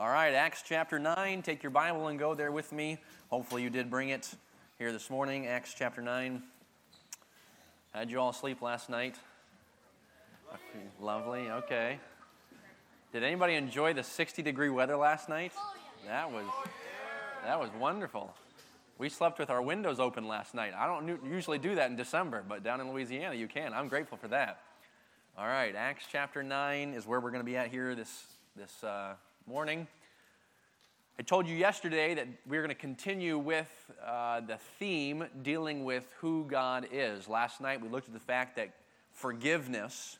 All right, Acts chapter 9. Take your Bible and go there with me. Hopefully, you did bring it here this morning. Acts chapter 9. How'd you all sleep last night? Lovely, okay. Did anybody enjoy the 60 degree weather last night? That was, that was wonderful. We slept with our windows open last night. I don't usually do that in December, but down in Louisiana, you can. I'm grateful for that. All right, Acts chapter 9 is where we're going to be at here this, this uh, morning. I told you yesterday that we are going to continue with uh, the theme dealing with who God is. Last night we looked at the fact that forgiveness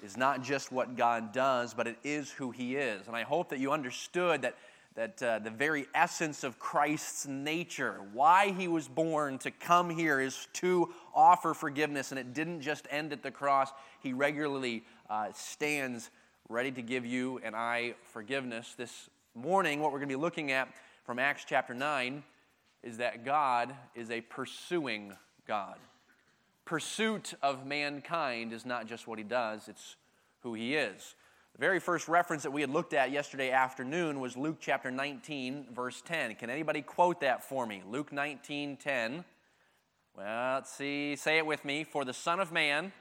is not just what God does, but it is who He is. And I hope that you understood that that uh, the very essence of Christ's nature, why he was born to come here, is to offer forgiveness. And it didn't just end at the cross, he regularly uh, stands ready to give you and I forgiveness. This morning, what we're going to be looking at from Acts chapter 9 is that God is a pursuing God. Pursuit of mankind is not just what he does, it's who he is. The very first reference that we had looked at yesterday afternoon was Luke chapter 19, verse 10. Can anybody quote that for me? Luke 19, 10. Well, let's see. Say it with me. For the Son of Man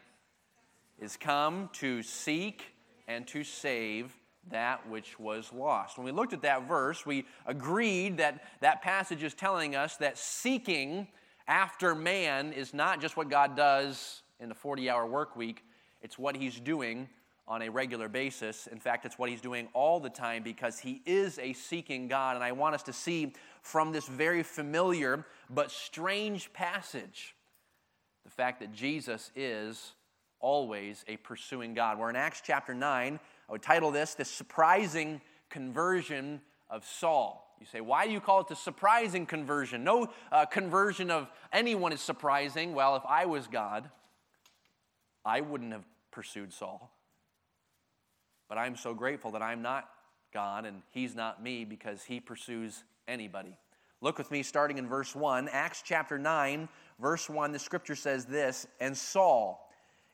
is come to seek and to save that which was lost. When we looked at that verse, we agreed that that passage is telling us that seeking after man is not just what God does in the 40 hour work week, it's what he's doing on a regular basis. In fact, it's what he's doing all the time because he is a seeking God. And I want us to see from this very familiar but strange passage the fact that Jesus is always a pursuing God. We're in Acts chapter 9. I would title this The Surprising Conversion of Saul. You say, why do you call it the surprising conversion? No uh, conversion of anyone is surprising. Well, if I was God, I wouldn't have pursued Saul. But I'm so grateful that I'm not God and He's not me because He pursues anybody. Look with me starting in verse 1. Acts chapter 9, verse 1, the scripture says this And Saul,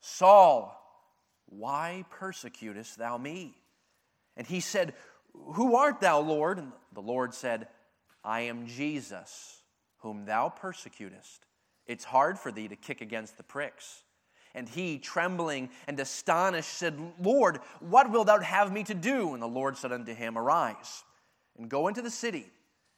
Saul, why persecutest thou me? And he said, Who art thou, Lord? And the Lord said, I am Jesus, whom thou persecutest. It's hard for thee to kick against the pricks. And he, trembling and astonished, said, Lord, what wilt thou have me to do? And the Lord said unto him, Arise, and go into the city,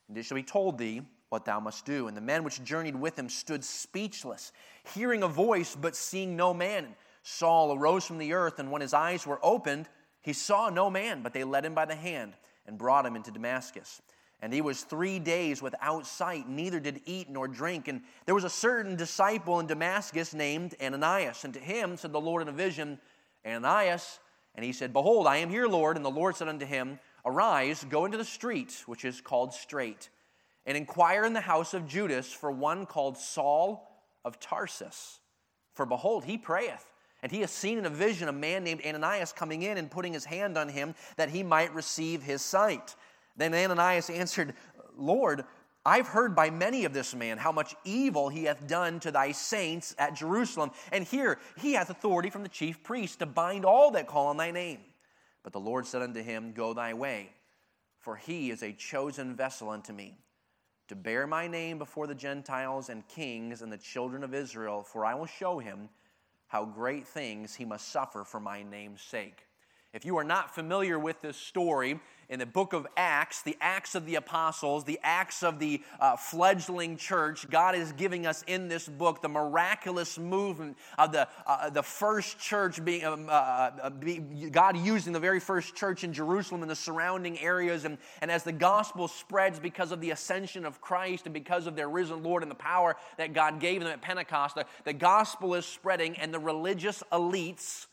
and it shall be told thee what thou must do. And the men which journeyed with him stood speechless, hearing a voice, but seeing no man. And Saul arose from the earth, and when his eyes were opened, he saw no man, but they led him by the hand and brought him into Damascus. And he was three days without sight, neither did eat nor drink. And there was a certain disciple in Damascus named Ananias. And to him said the Lord in a vision, Ananias. And he said, Behold, I am here, Lord. And the Lord said unto him, Arise, go into the street, which is called Straight, and inquire in the house of Judas for one called Saul of Tarsus. For behold, he prayeth. And he has seen in a vision a man named Ananias coming in and putting his hand on him that he might receive his sight. Then Ananias answered, Lord, I've heard by many of this man how much evil he hath done to thy saints at Jerusalem. And here he hath authority from the chief priest to bind all that call on thy name. But the Lord said unto him, Go thy way, for he is a chosen vessel unto me, to bear my name before the Gentiles and kings and the children of Israel, for I will show him how great things he must suffer for my name's sake. If you are not familiar with this story, in the book of Acts, the Acts of the Apostles, the Acts of the uh, fledgling church, God is giving us in this book the miraculous movement of the, uh, the first church being, um, uh, uh be, God using the very first church in Jerusalem and the surrounding areas. And, and as the gospel spreads because of the ascension of Christ and because of their risen Lord and the power that God gave them at Pentecost, the, the gospel is spreading, and the religious elites,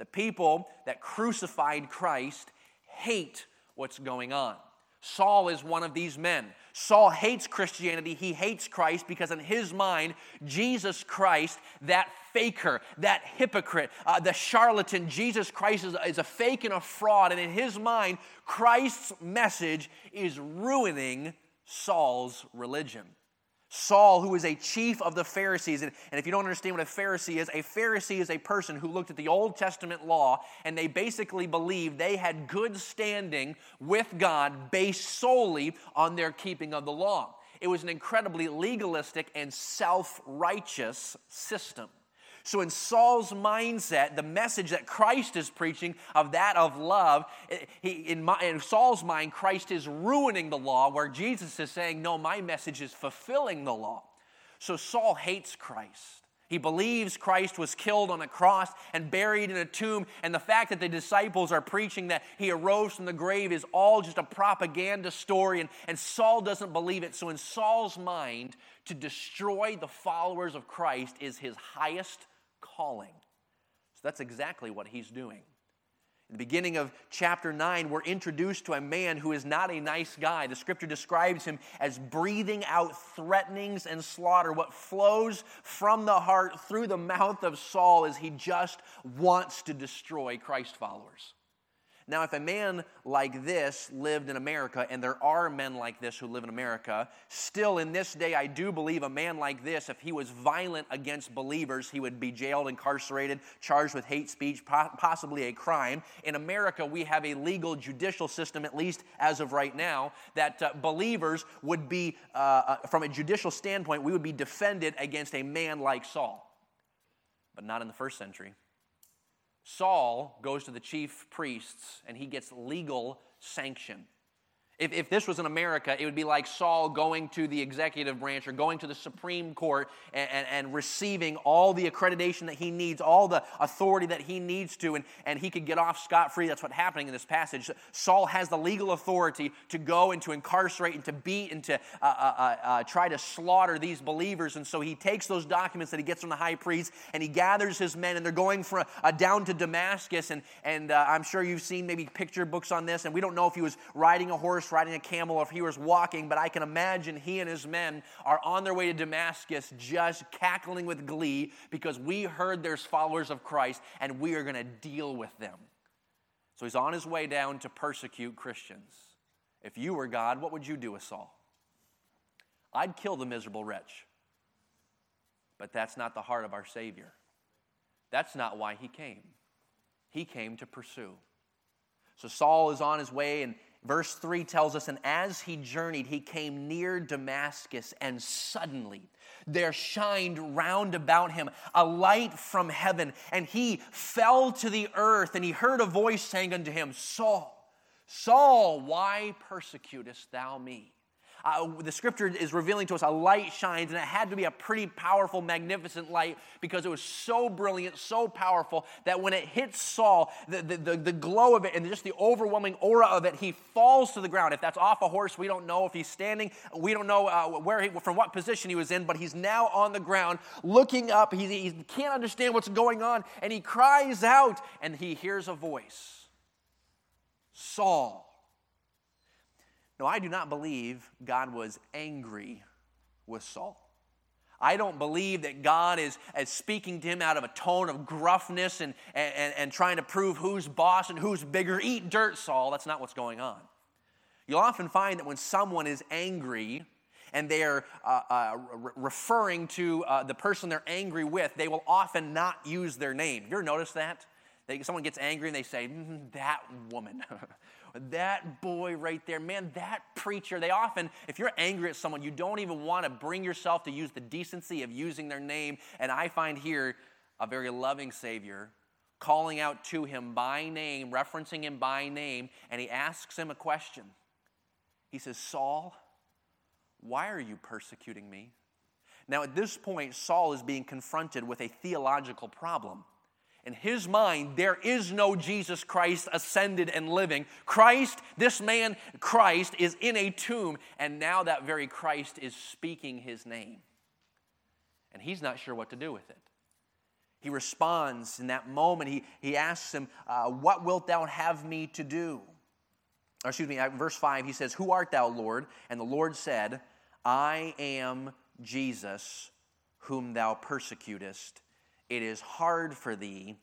the people that crucified Christ, hate what's going on. Saul is one of these men. Saul hates Christianity. He hates Christ because, in his mind, Jesus Christ, that faker, that hypocrite, uh, the charlatan, Jesus Christ is, is a fake and a fraud. And in his mind, Christ's message is ruining Saul's religion. Saul, who is a chief of the Pharisees. And, and, if you don't understand what a Pharisee is, a Pharisee is a person who looked at the Old Testament law and they basically believed they had good standing with God based solely on their keeping of the law. It was an incredibly legalistic and self righteous system. So, in Saul's mindset, the message that Christ is preaching of that of love, eh, he, in, my, in, Saul's mind, Christ is ruining the law, where Jesus is saying, No, my message is fulfilling the law. So, Saul hates Christ. He believes Christ was killed on a cross and buried in a tomb. And the fact that the disciples are preaching that he arose from the grave is all just a propaganda story. And, and Saul doesn't believe it. So, in Saul's mind, to destroy the followers of Christ is his highest calling. So that's exactly what he's doing. In the beginning of chapter 9, we're introduced to a man who is not a nice guy. The scripture describes him as breathing out threatenings and slaughter. What flows from the heart through the mouth of Saul is he just wants to destroy Christ followers. Now, if a man like this lived in America, and there are men like this who live in America, still in this day, I do believe a man like this, if he was violent against believers, he would be jailed, incarcerated, charged with hate speech, possibly a crime. In America, we have a legal judicial system, at least as of right now, that uh, believers would be, uh, uh, from a judicial standpoint, we would be defended against a man like Saul. But not in the first century. Saul goes to the chief priests and he gets legal sanction. If, if this was in America, it would be like Saul going to the executive branch or going to the Supreme Court and, and, and, receiving all the accreditation that he needs, all the authority that he needs to, and, and he could get off scot free. That's what's happening in this passage. Saul has the legal authority to go and to incarcerate and to beat and to uh, uh, uh, uh try to slaughter these believers. And so he takes those documents that he gets from the high priest and he gathers his men, and they're going for, down to Damascus. And, and uh, I'm sure you've seen maybe picture books on this, and we don't know if he was riding a horse riding a camel or if he was walking, but I can imagine he and his men are on their way to Damascus just cackling with glee because we heard there's followers of Christ and we are going to deal with them. So he's on his way down to persecute Christians. If you were God, what would you do with Saul? I'd kill the miserable wretch. But that's not the heart of our Savior. That's not why he came. He came to pursue. So Saul is on his way, and Verse 3 tells us, And as he journeyed, he came near Damascus, and suddenly there shined round about him a light from heaven, and he fell to the earth, and he heard a voice saying unto him, Saul, Saul, why persecutest thou me? Uh, the scripture is revealing to us a light shines, and it had to be a pretty powerful, magnificent light because it was so brilliant, so powerful that when it hits Saul, the, the, the, the, glow of it and just the overwhelming aura of it, he falls to the ground. If that's off a horse, we don't know. If he's standing, we don't know uh, where he, from what position he was in, but he's now on the ground looking up. He, he can't understand what's going on, and he cries out, and he hears a voice Saul. No, I do not believe God was angry with Saul. I don't believe that God is, is speaking to him out of a tone of gruffness and, and, and trying to prove who's boss and who's bigger. Eat dirt, Saul. That's not what's going on. You'll often find that when someone is angry, and they're uh, uh, re- referring to uh, the person they're angry with, they will often not use their name. Have you ever noticed that? They, someone gets angry and they say, mm, That woman. that boy right there, man, that preacher. They often, if you're angry at someone, you don't even want to bring yourself to use the decency of using their name. And I find here a very loving Savior calling out to him by name, referencing him by name, and he asks him a question. He says, Saul, why are you persecuting me? Now, at this point, Saul is being confronted with a theological problem. In his mind, there is no Jesus Christ ascended and living. Christ, this man, Christ, is in a tomb, and now that very Christ is speaking his name. And he's not sure what to do with it. He responds in that moment, he, he asks him, uh, What wilt thou have me to do? or excuse me, verse 5, he says, Who art thou, Lord? And the Lord said, I am Jesus, whom thou persecutest. It is hard for thee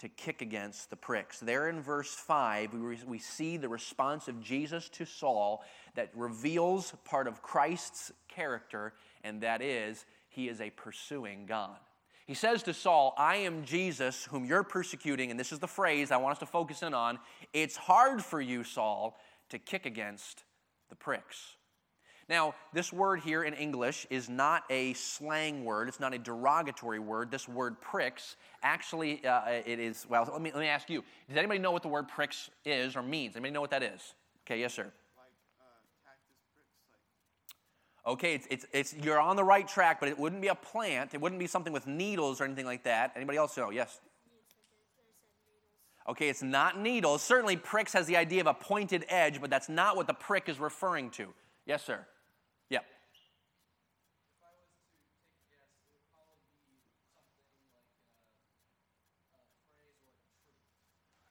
to kick against the pricks. There in verse 5, we, we see the response of Jesus to Saul that reveals part of Christ's character, and that is, he is a pursuing God. He says to Saul, I am Jesus whom you're persecuting, and this is the phrase I want us to focus in on. It's hard for you, Saul, to kick against the pricks. Now, this word here in English is not a slang word, it's not a derogatory word. This word pricks, actually, uh, it is, well, let me, let me ask you does anybody know what the word pricks is or means? Anybody know what that is? Okay, yes, sir. Okay, it's, it's, it's, you're on the right track, but it wouldn't be a plant. It wouldn't be something with needles or anything like that. Anybody else know? Yes. Okay, it's not needles. Certainly, pricks has the idea of a pointed edge, but that's not what the prick is referring to. Yes, sir.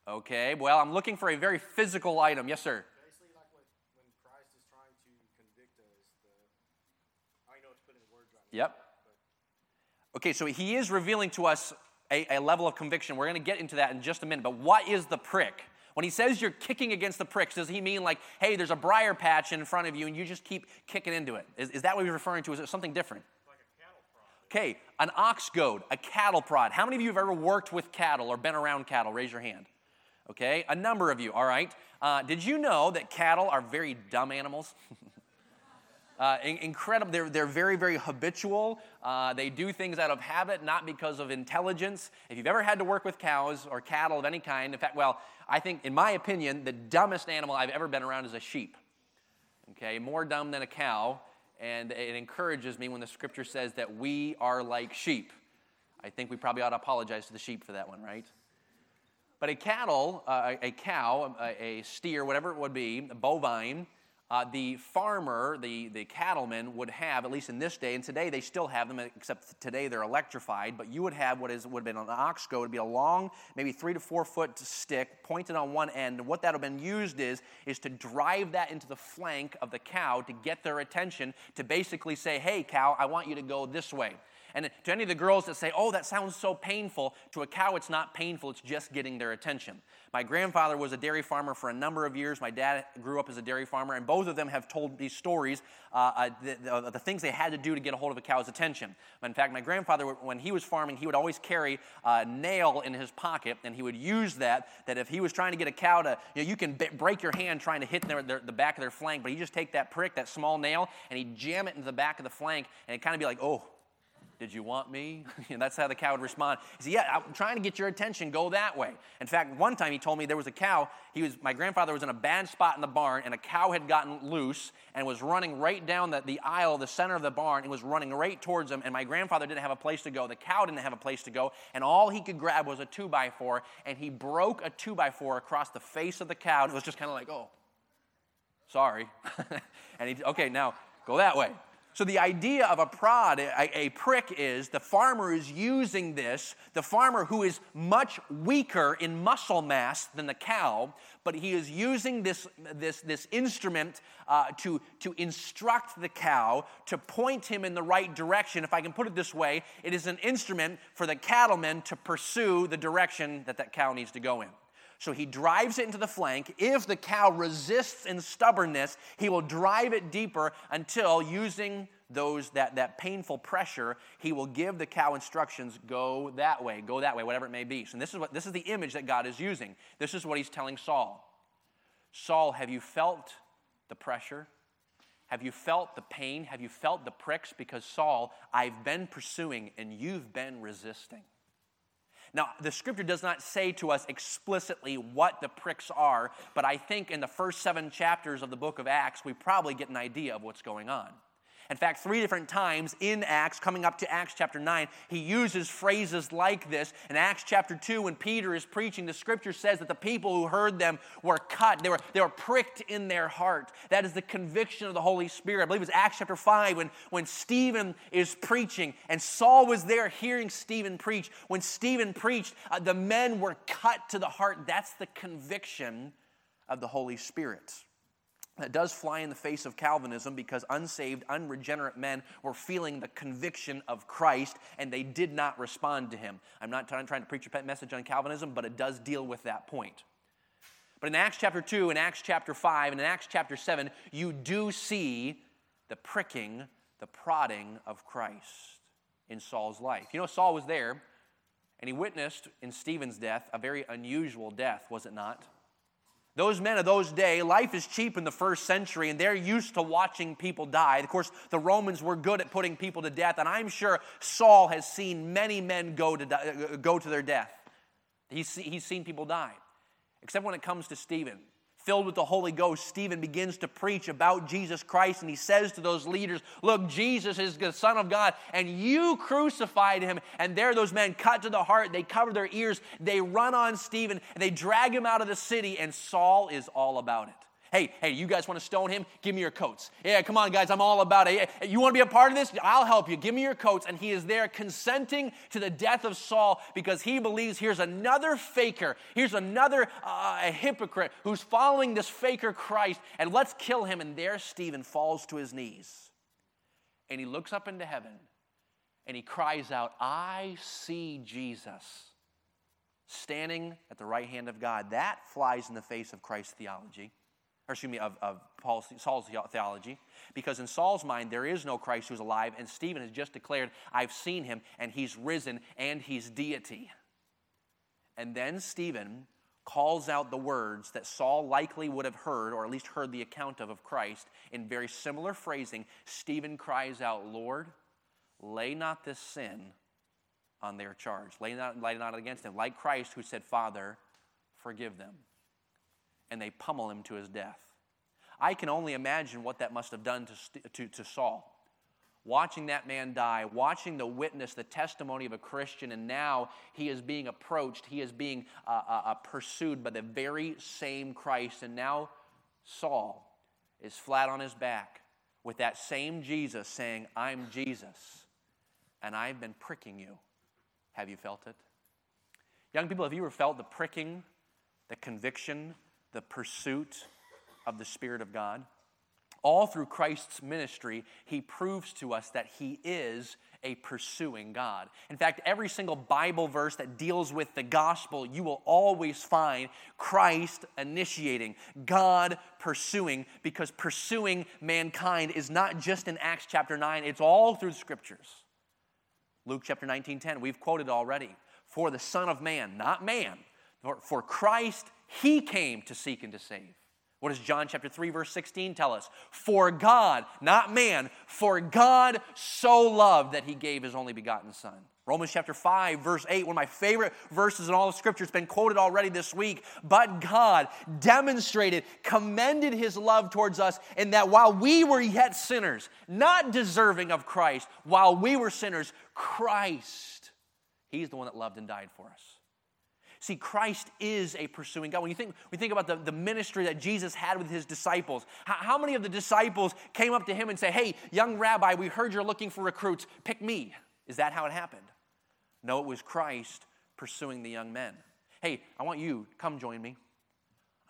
Okay, well, I'm looking for a very physical item. Yes, sir. Basically, like what, when Christ is trying to convict us, the, I know it's put in words right now. Yep. Okay, so he is revealing to us a, a level of conviction. We're going to get into that in just a minute. But what is the prick? When he says you're kicking against the pricks, does he mean like, hey, there's a briar patch in front of you and you just keep kicking into it? Is, is that what he's referring to? Is it something different? Okay, an ox goad, a cattle prod. How many of you have ever worked with cattle or been around cattle? Raise your hand. Okay, a number of you, all right. Uh, did you know that cattle are very dumb animals? uh, incredible. They're, they're very, very habitual. Uh, they do things out of habit, not because of intelligence. If you've ever had to work with cows or cattle of any kind, in fact, well, I think, in my opinion, the dumbest animal I've ever been around is a sheep. Okay, more dumb than a cow. And it encourages me when the scripture says that we are like sheep. I think we probably ought to apologize to the sheep for that one, right? But a cattle, uh, a cow, a, a, steer, whatever it would be, bovine, uh, the farmer, the, the cattleman would have, at least in this day, and today they still have them, except today they're electrified, but you would have what is, would have been an ox goad, would be a long, maybe three to four foot stick pointed on one end. And what that would have been used is, is to drive that into the flank of the cow to get their attention, to basically say, hey, cow, I want you to go this way. And to any of the girls that say, oh, that sounds so painful, to a cow, it's not painful, it's just getting their attention. My grandfather was a dairy farmer for a number of years. My dad grew up as a dairy farmer, and both of them have told these stories, uh, uh, the, the, the, things they had to do to get a hold of a cow's attention. In fact, my grandfather, when he was farming, he would always carry a nail in his pocket, and he would use that, that if he was trying to get a cow to, you know, you can b- break your hand trying to hit their, their, the back of their flank, but he just take that prick, that small nail, and he'd jam it into the back of the flank, and it'd kind of be like, oh, did you want me? and that's how the cow would respond. He said, Yeah, I'm trying to get your attention. Go that way. In fact, one time he told me there was a cow. He was, my grandfather was in a bad spot in the barn, and a cow had gotten loose and was running right down the, the aisle, the center of the barn, and was running right towards him. And my grandfather didn't have a place to go. The cow didn't have a place to go. And all he could grab was a two by four, and he broke a two by four across the face of the cow. And it was just kind of like, Oh, sorry. and he, okay, now go that way. So, the idea of a prod, a, a, prick, is the farmer is using this, the farmer who is much weaker in muscle mass than the cow, but he is using this, this, this instrument uh, to, to instruct the cow, to point him in the right direction. If I can put it this way, it is an instrument for the cattleman to pursue the direction that that cow needs to go in. So he drives it into the flank. If the cow resists in stubbornness, he will drive it deeper until using those that, that painful pressure, he will give the cow instructions, go that way, go that way, whatever it may be. So this is what this is the image that God is using. This is what he's telling Saul. Saul, have you felt the pressure? Have you felt the pain? Have you felt the pricks? Because Saul, I've been pursuing and you've been resisting. Now, the scripture does not say to us explicitly what the pricks are, but I think in the first seven chapters of the book of Acts, we probably get an idea of what's going on. In fact, three different times in Acts, coming up to Acts chapter 9, he uses phrases like this. In Acts chapter 2, when Peter is preaching, the scripture says that the people who heard them were cut, they were, they were pricked in their heart. That is the conviction of the Holy Spirit. I believe it's Acts chapter 5 when, when Stephen is preaching, and Saul was there hearing Stephen preach. When Stephen preached, uh, the men were cut to the heart. That's the conviction of the Holy Spirit. That does fly in the face of Calvinism because unsaved, unregenerate men were feeling the conviction of Christ and they did not respond to him. I'm not trying to preach a pet message on Calvinism, but it does deal with that point. But in Acts chapter 2, in Acts chapter 5, and in Acts chapter 7, you do see the pricking, the prodding of Christ in Saul's life. You know, Saul was there and he witnessed in Stephen's death a very unusual death, was it not? Those men of those day, life is cheap in the first century, and they're used to watching people die. Of course, the Romans were good at putting people to death, and I'm sure Saul has seen many men go to, die, go to their death. He's, he's seen people die, except when it comes to Stephen filled with the Holy Ghost, Stephen begins to preach about Jesus Christ and he says to those leaders, Look, Jesus is the Son of God and you crucified him. And there, those men cut to the heart, they cover their ears, they run on Stephen, and they drag him out of the city, and Saul is all about it. Hey, hey, you guys want to stone him? Give me your coats. Yeah, come on, guys, I'm all about it. You want to be a part of this? I'll help you. Give me your coats. And he is there consenting to the death of Saul because he believes here's another faker. Here's another uh, hypocrite who's following this faker Christ, and let's kill him. And there Stephen falls to his knees. And he looks up into heaven and he cries out, I see Jesus standing at the right hand of God. That flies in the face of Christ's theology or excuse me, of, of Paul's, Saul's theology, because in Saul's mind, there is no Christ who's alive, and Stephen has just declared, I've seen him, and he's risen, and he's deity. And then Stephen calls out the words that Saul likely would have heard, or at least heard the account of, of Christ, in very similar phrasing. Stephen cries out, Lord, lay not this sin on their charge. Lay not, lay not against them. Like Christ, who said, Father, forgive them and they pummel him to his death. I can only imagine what that must have done to, to, to Saul. Watching that man die, watching the witness, the testimony of a Christian, and now he is being approached, he is being uh, uh, uh pursued by the very same Christ, and now Saul is flat on his back with that same Jesus saying, I'm Jesus, and I've been pricking you. Have you felt it? Young people, have you ever felt the pricking, the conviction, the pursuit of the Spirit of God. All through Christ's ministry, he proves to us that he is a pursuing God. In fact, every single Bible verse that deals with the gospel, you will always find Christ initiating, God pursuing, because pursuing mankind is not just in Acts chapter 9, it's all through the scriptures. Luke chapter 19, 10, we've quoted already. For the Son of Man, not man, for, for Christ he came to seek and to save. What does John chapter 3 verse 16 tell us? For God, not man, for God so loved that he gave his only begotten son. Romans chapter 5 verse 8, one of my favorite verses in all of scripture, it's been quoted already this week. But God demonstrated, commended his love towards us in that while we were yet sinners, not deserving of Christ, while we were sinners, Christ, he's the one that loved and died for us. See, Christ is a pursuing God. When you think, you think about the, the ministry that Jesus had with his disciples, how, how many of the disciples came up to him and say, Hey, young rabbi, we heard you're looking for recruits. Pick me. Is that how it happened? No, it was Christ pursuing the young men. Hey, I want you, come join me.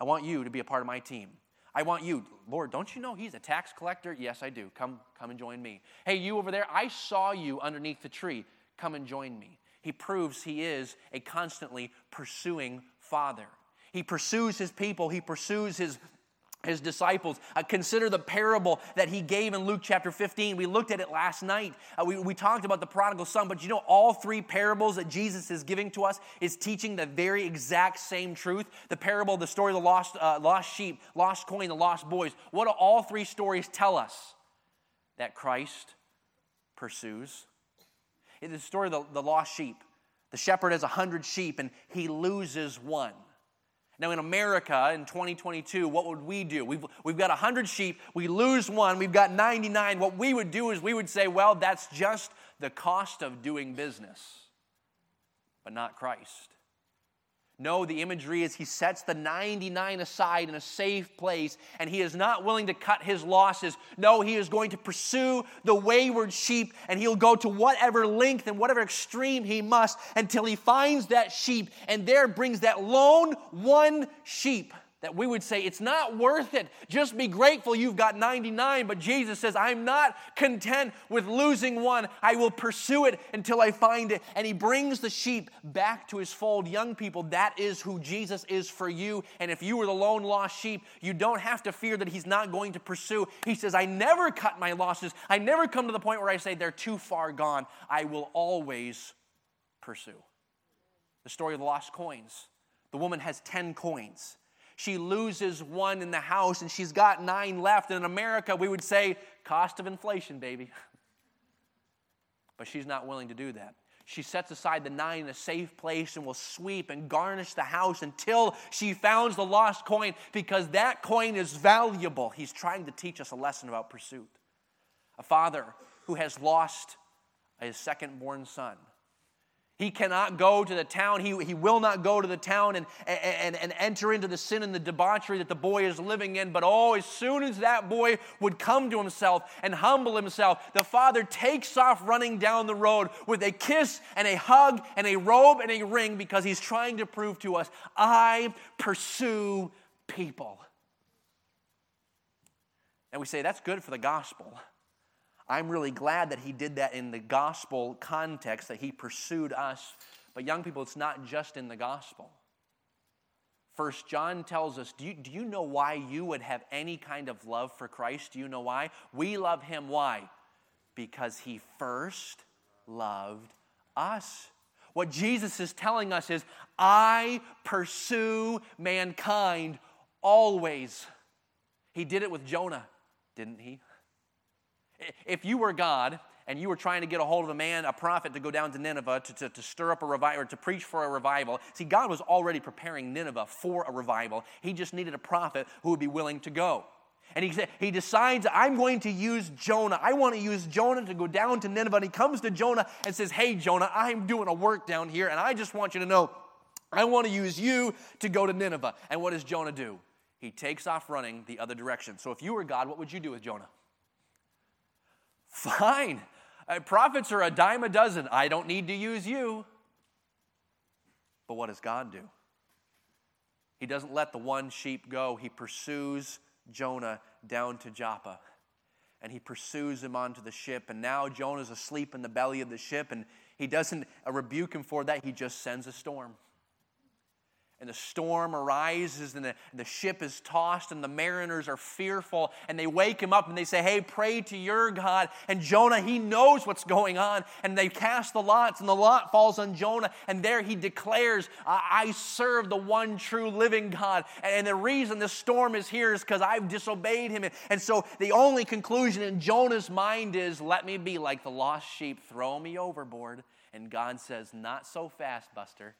I want you to be a part of my team. I want you, Lord, don't you know he's a tax collector? Yes, I do. Come, come and join me. Hey, you over there, I saw you underneath the tree. Come and join me he proves he is a constantly pursuing father. He pursues his people, he pursues his his disciples. Uh, consider the parable that he gave in Luke chapter 15. We looked at it last night. Uh, we, we talked about the prodigal son, but you know, all three parables that Jesus is giving to us is teaching the very exact same truth. The parable, the story of the lost, uh, lost sheep, lost coin, the lost boys. What do all three stories tell us? That Christ pursues the story of the, the lost sheep. The shepherd has a hundred sheep and he loses one. Now, in America in 2022, what would we do? We've, we've got 100 sheep, we lose one, we've got 99. What we would do is we would say, well, that's just the cost of doing business, but not Christ. No, the imagery is he sets the 99 aside in a safe place and he is not willing to cut his losses. No, he is going to pursue the wayward sheep and he'll go to whatever length and whatever extreme he must until he finds that sheep and there brings that lone one sheep that we would say it's not worth it. Just be grateful you've got 99. But Jesus says, I'm not content with losing one. I will pursue it until I find it. And he brings the sheep back to his fold. Young people, that is who Jesus is for you. And if you were the lone lost sheep, you don't have to fear that he's not going to pursue. He says, I never cut my losses. I never come to the point where I say they're too far gone. I will always pursue. The story of the lost coins. The woman has 10 coins. She loses one in the house and she's got nine left. In America, we would say, cost of inflation, baby. But she's not willing to do that. She sets aside the nine in a safe place and will sweep and garnish the house until she finds the lost coin because that coin is valuable. He's trying to teach us a lesson about pursuit. A father who has lost his second born son he cannot go to the town. He, he will not go to the town and, and, and enter into the sin and the debauchery that the boy is living in. But oh, as soon as that boy would come to himself and humble himself, the father takes off running down the road with a kiss and a hug and a robe and a ring because he's trying to prove to us I pursue people. And we say that's good for the gospel. I'm really glad that he did that in the gospel context, that he pursued us. But, young people, it's not just in the gospel. First John tells us, do you, do you know why you would have any kind of love for Christ? Do you know why? We love him. Why? Because he first loved us. What Jesus is telling us is, I pursue mankind always. He did it with Jonah, didn't he? If you were God and you were trying to get a hold of a man, a prophet, to go down to Nineveh to, to, to stir up a revival, or to preach for a revival, see, God was already preparing Nineveh for a revival. He just needed a prophet who would be willing to go. And he, said, he decides, I'm going to use Jonah. I want to use Jonah to go down to Nineveh. And he comes to Jonah and says, Hey, Jonah, I'm doing a work down here, and I just want you to know I want to use you to go to Nineveh. And what does Jonah do? He takes off running the other direction. So if you were God, what would you do with Jonah? Fine. Uh, prophets are a dime a dozen. I don't need to use you. But what does God do? He doesn't let the one sheep go. He pursues Jonah down to Joppa. And he pursues him onto the ship. And now Jonah's asleep in the belly of the ship. And he doesn't rebuke him for that. He just sends a storm and the storm arises and the, the, ship is tossed and the mariners are fearful and they wake him up and they say hey pray to your god. And jonah he knows what's going on and they cast the lots and the lot falls on jonah and there he declares i serve the one true living god. And the reason the storm is here is because i've disobeyed him. And so the only conclusion in jonah's mind is let me be like the lost sheep throw me overboard. And god says not so fast buster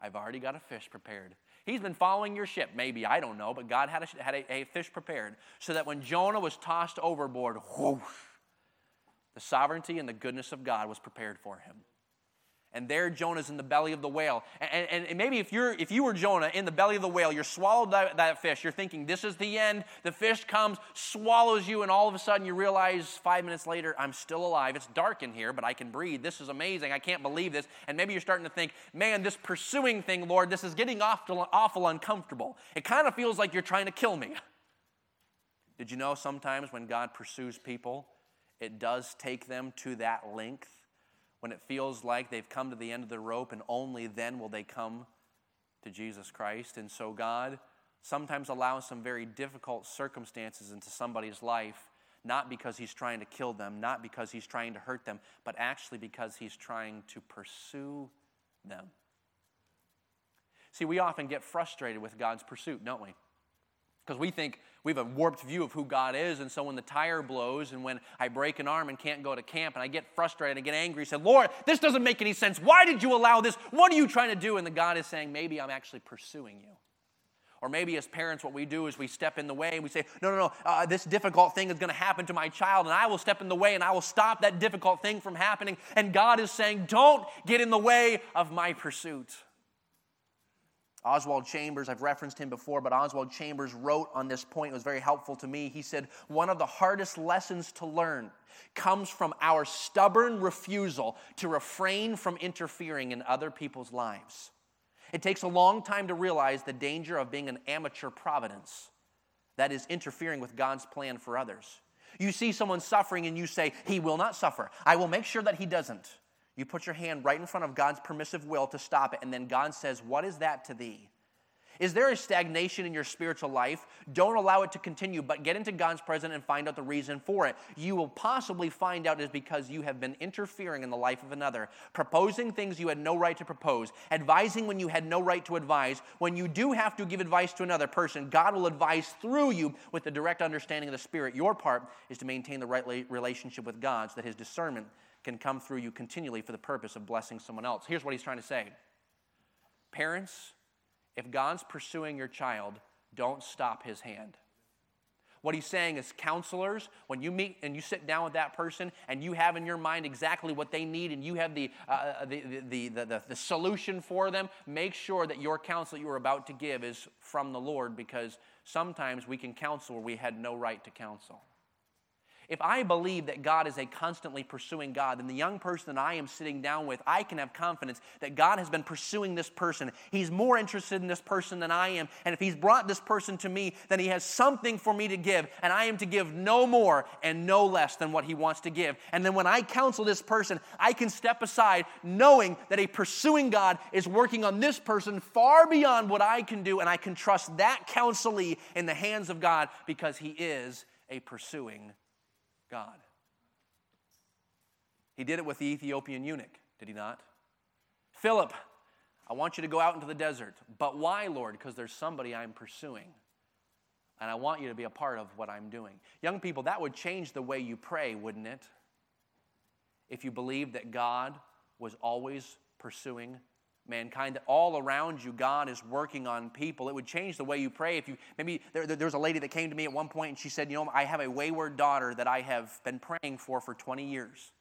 I've already got a fish prepared. He's been following your ship, maybe, I don't know, but God had a, had a, a fish prepared so that when Jonah was tossed overboard, whoosh, the sovereignty and the goodness of God was prepared for him and there jonah's in the belly of the whale. And, and, and, maybe if you're if you were jonah in the belly of the whale you're swallowed that, that fish. You're thinking this is the end. The fish comes swallows you and all of a sudden you realize five minutes later i'm still alive. It's dark in here but i can breathe. This is amazing. I can't believe this. And maybe you're starting to think man this pursuing thing lord this is getting awful, awful uncomfortable. It kind of feels like you're trying to kill me. Did you know sometimes when god pursues people it does take them to that length when it feels like they've come to the end of the rope and only then will they come to Jesus Christ. And so God sometimes allows some very difficult circumstances into somebody's life, not because He's trying to kill them, not because He's trying to hurt them, but actually because He's trying to pursue them. See, we often get frustrated with God's pursuit, don't we? Because we think we have a warped view of who God is. And so when the tire blows and when I break an arm and can't go to camp and I get frustrated, I get angry, say, Lord, this doesn't make any sense. Why did you allow this? What are you trying to do? And the God is saying, maybe I'm actually pursuing you. Or maybe as parents, what we do is we step in the way and we say, no, no, no, uh, this difficult thing is going to happen to my child, and I will step in the way and I will stop that difficult thing from happening. And God is saying, don't get in the way of my pursuit. Oswald Chambers, I've referenced him before, but Oswald Chambers wrote on this point, it was very helpful to me. He said, One of the hardest lessons to learn comes from our stubborn refusal to refrain from interfering in other people's lives. It takes a long time to realize the danger of being an amateur providence that is interfering with God's plan for others. You see someone suffering and you say, He will not suffer. I will make sure that he doesn't. You put your hand right in front of God's permissive will to stop it, and then God says, What is that to thee? Is there a stagnation in your spiritual life? Don't allow it to continue, but get into God's presence and find out the reason for it. You will possibly find out is because you have been interfering in the life of another, proposing things you had no right to propose, advising when you had no right to advise. When you do have to give advice to another person, God will advise through you with the direct understanding of the Spirit. Your part is to maintain the right relationship with God so that His discernment can come through you continually for the purpose of blessing someone else. Here's what He's trying to say Parents, if God's pursuing your child, don't stop his hand. What he's saying is, counselors, when you meet and you sit down with that person and you have in your mind exactly what they need and you have the, uh, uh the, the, the, the, the solution for them, make sure that your counsel you are about to give is from the Lord because sometimes we can counsel where we had no right to counsel. If I believe that God is a constantly pursuing God, then the young person that I am sitting down with, I can have confidence that God has been pursuing this person. He's more interested in this person than I am. And if He's brought this person to me, then He has something for me to give. And I am to give no more and no less than what He wants to give. And then when I counsel this person, I can step aside knowing that a pursuing God is working on this person far beyond what I can do. And I can trust that counselee in the hands of God because He is a pursuing God. He did it with the Ethiopian eunuch, did he not? Philip, I want you to go out into the desert. But why, Lord? Because there's somebody I'm pursuing. And I want you to be a part of what I'm doing. Young people, that would change the way you pray, wouldn't it? If you believed that God was always pursuing mankind, all around you, God is working on people. It would change the way you pray. If you maybe there, there, was a lady that came to me at one point and she said, You know, I have a wayward daughter that I have been praying for for 20 years.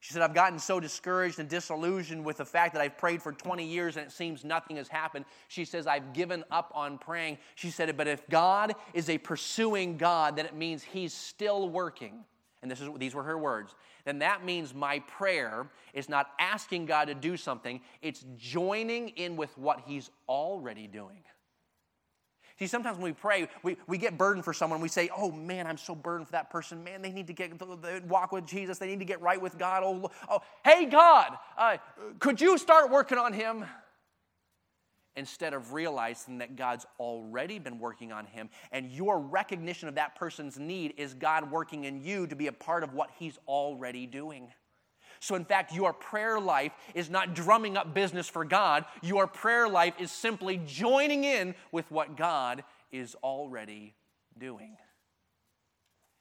She said, I've gotten so discouraged and disillusioned with the fact that I've prayed for 20 years and it seems nothing has happened. She says, I've given up on praying. She said, But if God is a pursuing God, then it means He's still working and this is, these were her words, then that means my prayer is not asking God to do something, it's joining in with what He's already doing. See, sometimes when we pray, we, we get burdened for someone. We say, oh man, I'm so burdened for that person. Man, they need to get walk with Jesus. They need to get right with God. Oh, oh hey, God, uh, could you start working on him? Instead of realizing that God's already been working on him and your recognition of that person's need is God working in you to be a part of what he's already doing. So, in fact, your prayer life is not drumming up business for God. Your prayer life is simply joining in with what God is already doing.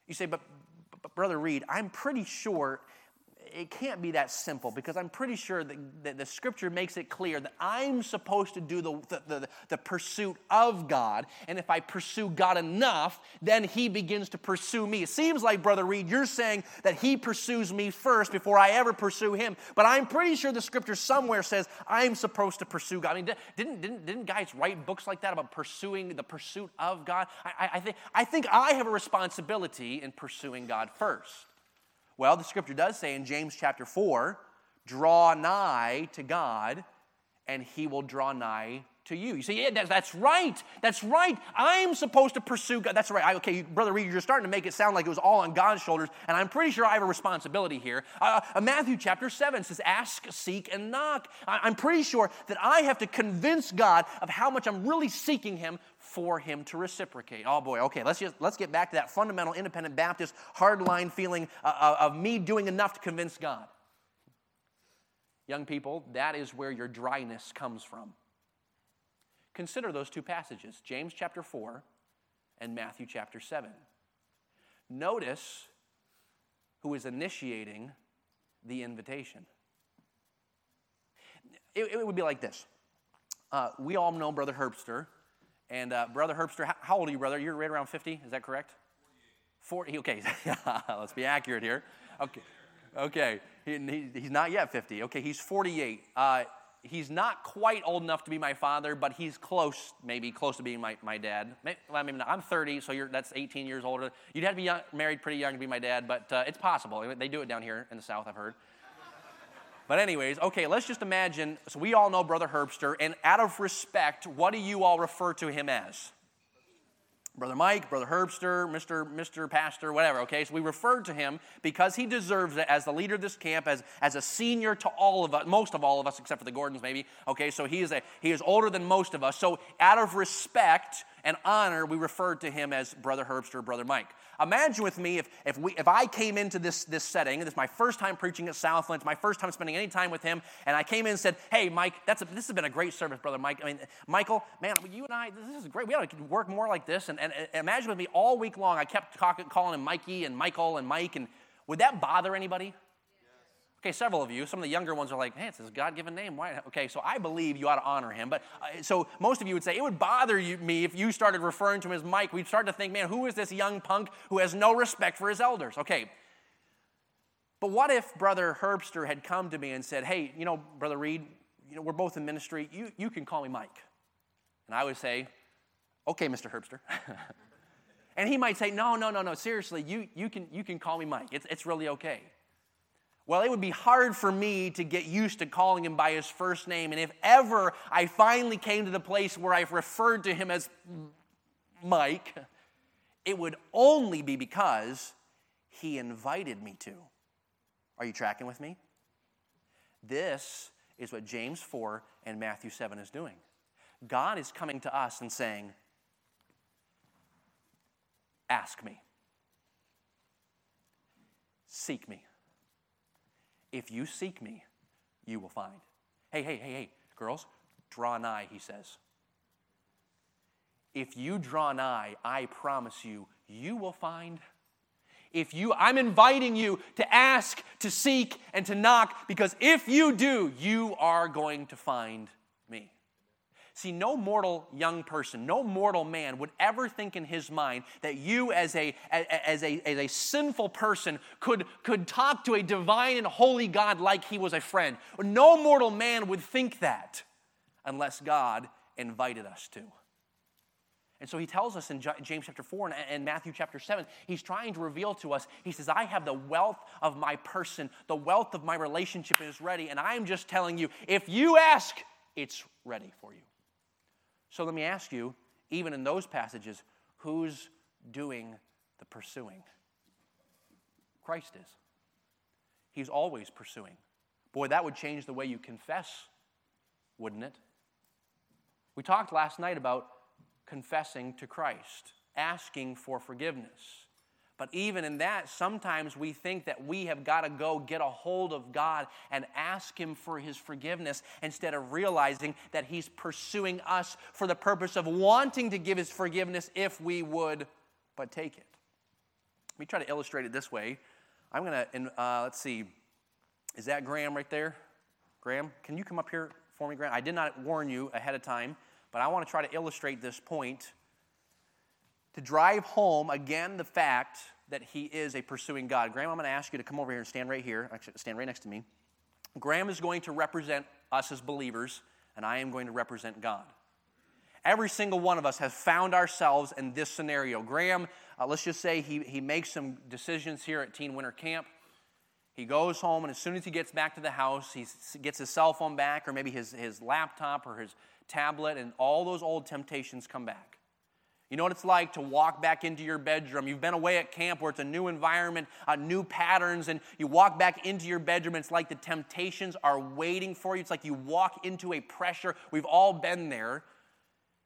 You say, but, but Brother Reed, I'm pretty sure it can't be that simple because I'm pretty sure that, that, the scripture makes it clear that I'm supposed to do the, the, the, the pursuit of God. And if I pursue God enough, then He begins to pursue me. It seems like, Brother Reed, you're saying that He pursues me first before I ever pursue Him. But I'm pretty sure the scripture somewhere says I'm supposed to pursue God. I mean, didn't, didn't, didn't guys write books like that about pursuing the pursuit of God? I, I, think, I think I have a responsibility in pursuing God first. Well, the scripture does say in James chapter 4 draw nigh to God, and he will draw nigh to you. You say, yeah, that's, that's right. That's right. I'm supposed to pursue God. That's right. I, okay, Brother Reed, you're starting to make it sound like it was all on God's shoulders, and I'm pretty sure I have a responsibility here. Uh, uh Matthew chapter 7 says, ask, seek, and knock. I, I'm pretty sure that I have to convince God of how much I'm really seeking Him for him to reciprocate. Oh boy, okay, let's just let's get back to that fundamental independent Baptist hardline feeling uh, uh, of me doing enough to convince God. Young people, that is where your dryness comes from. Consider those two passages, James chapter 4 and Matthew chapter 7. Notice who is initiating the invitation. It, it would be like this. Uh, we all know Brother Herbster and uh, Brother Herbster, how, how, old are you, brother? You're right around 50, is that correct? 40. Okay, let's be accurate here. Okay, okay. He, he, he's not yet 50. Okay, he's 48. Uh, he's not quite old enough to be my father, but he's close, maybe close to being my, my dad. Maybe, well, maybe. I'm 30, so that's 18 years older. You'd have to be young, married pretty young to be my dad, but uh, it's possible. They do it down here in the South, I've heard. But, anyways, okay, let's just imagine. So, we all know Brother Herbster, and out of respect, what do you all refer to him as? Brother Mike, Brother Herbster, Mr. Mr. Pastor, whatever, okay? So we referred to him because he deserves it as the leader of this camp, as, as a senior to all of us, most of all of us, except for the Gordons, maybe. Okay, so he is a he is older than most of us. So out of respect and honor, we referred to him as Brother Herbster, Brother Mike. Imagine with me if, if, we, if I came into this, this setting, this is my first time preaching at Southland, it's my first time spending any time with him, and I came in and said, Hey, Mike, that's a, this has been a great service, Brother Mike. I mean, Michael, man, you and I, this is great. We ought to work more like this. And, and, and imagine with me all week long, I kept talking, calling him Mikey and Michael and Mike, and would that bother anybody? Okay, several of you. Some of the younger ones are like, man, it's his God given name. Why? Okay, so I believe you ought to honor him. But uh, so most of you would say, it would bother you, me if you started referring to him as Mike. We'd start to think, man, who is this young punk who has no respect for his elders? Okay. But what if Brother Herbster had come to me and said, hey, you know, Brother Reed, you know, we're both in ministry. You, you can call me Mike. And I would say, okay, Mr. Herbster. and he might say, no, no, no, no, seriously, you, you, can, you can call me Mike. It's, it's really okay. Well, it would be hard for me to get used to calling him by his first name. And if ever I finally came to the place where I've referred to him as Mike, it would only be because he invited me to. Are you tracking with me? This is what James 4 and Matthew 7 is doing. God is coming to us and saying, Ask me, seek me. If you seek me, you will find. Hey, hey, hey, hey, girls, draw nigh, he says. If you draw nigh, I promise you, you will find. If you, I'm inviting you to ask, to seek, and to knock, because if you do, you are going to find See, no mortal young person, no mortal man would ever think in his mind that you, as a, as a, as a sinful person, could, could talk to a divine and holy God like he was a friend. No mortal man would think that unless God invited us to. And so he tells us in James chapter 4 and Matthew chapter 7, he's trying to reveal to us, he says, I have the wealth of my person, the wealth of my relationship is ready. And I'm just telling you, if you ask, it's ready for you. So let me ask you, even in those passages, who's doing the pursuing? Christ is. He's always pursuing. Boy, that would change the way you confess, wouldn't it? We talked last night about confessing to Christ, asking for forgiveness. But even in that, sometimes we think that we have got to go get a hold of God and ask Him for His forgiveness instead of realizing that He's pursuing us for the purpose of wanting to give His forgiveness if we would but take it. Let me try to illustrate it this way. I'm going to, uh, let's see, is that Graham right there? Graham, can you come up here for me, Graham? I did not warn you ahead of time, but I want to try to illustrate this point to drive home again the fact that he is a pursuing God. Graham, I'm going to ask you to come over here and stand right here, actually, stand right next to me. Graham is going to represent us as believers, and I am going to represent God. Every single one of us has found ourselves in this scenario. Graham, uh, let's just say he, he makes some decisions here at Teen Winter Camp. He goes home, and as soon as he gets back to the house, he gets his cell phone back, or maybe his, his laptop or his tablet, and all those old temptations come back. You know what it's like to walk back into your bedroom. You've been away at camp where it's a new environment, uh, new patterns, and you walk back into your bedroom, it's like the temptations are waiting for you. It's like you walk into a pressure. We've all been there.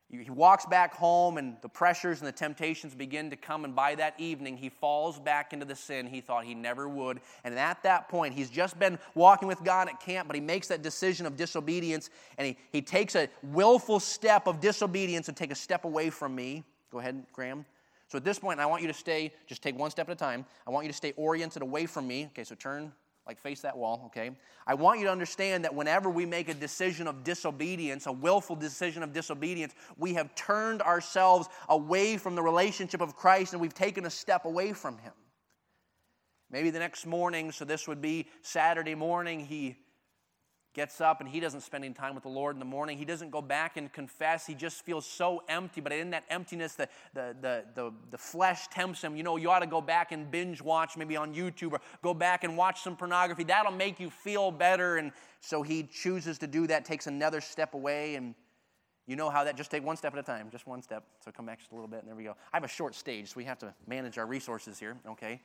He walks back home, and the pressures and the temptations begin to come. And by that evening, he falls back into the sin he thought he never would. And at that point, he's just been walking with God at camp, but he makes that decision of disobedience, and he, he takes a willful step of disobedience and take a step away from me. Go ahead, Graham. So at this point, I want you to stay, just take one step at a time. I want you to stay oriented away from me. Okay, so turn, like face that wall, okay? I want you to understand that whenever we make a decision of disobedience, a willful decision of disobedience, we have turned ourselves away from the relationship of Christ and we've taken a step away from Him. Maybe the next morning, so this would be Saturday morning, he gets up and he doesn't spend any time with the Lord in the morning. He doesn't go back and confess. He just feels so empty. But in that emptiness, the, the, the, the, the flesh tempts him. You know, you ought to go back and binge watch maybe on YouTube or go back and watch some pornography. That'll make you feel better. And so he chooses to do that, takes another step away. And you know how that just take one step at a time, just one step. So come back just a little bit, and there we go. I have a short stage, so we have to manage our resources here, okay?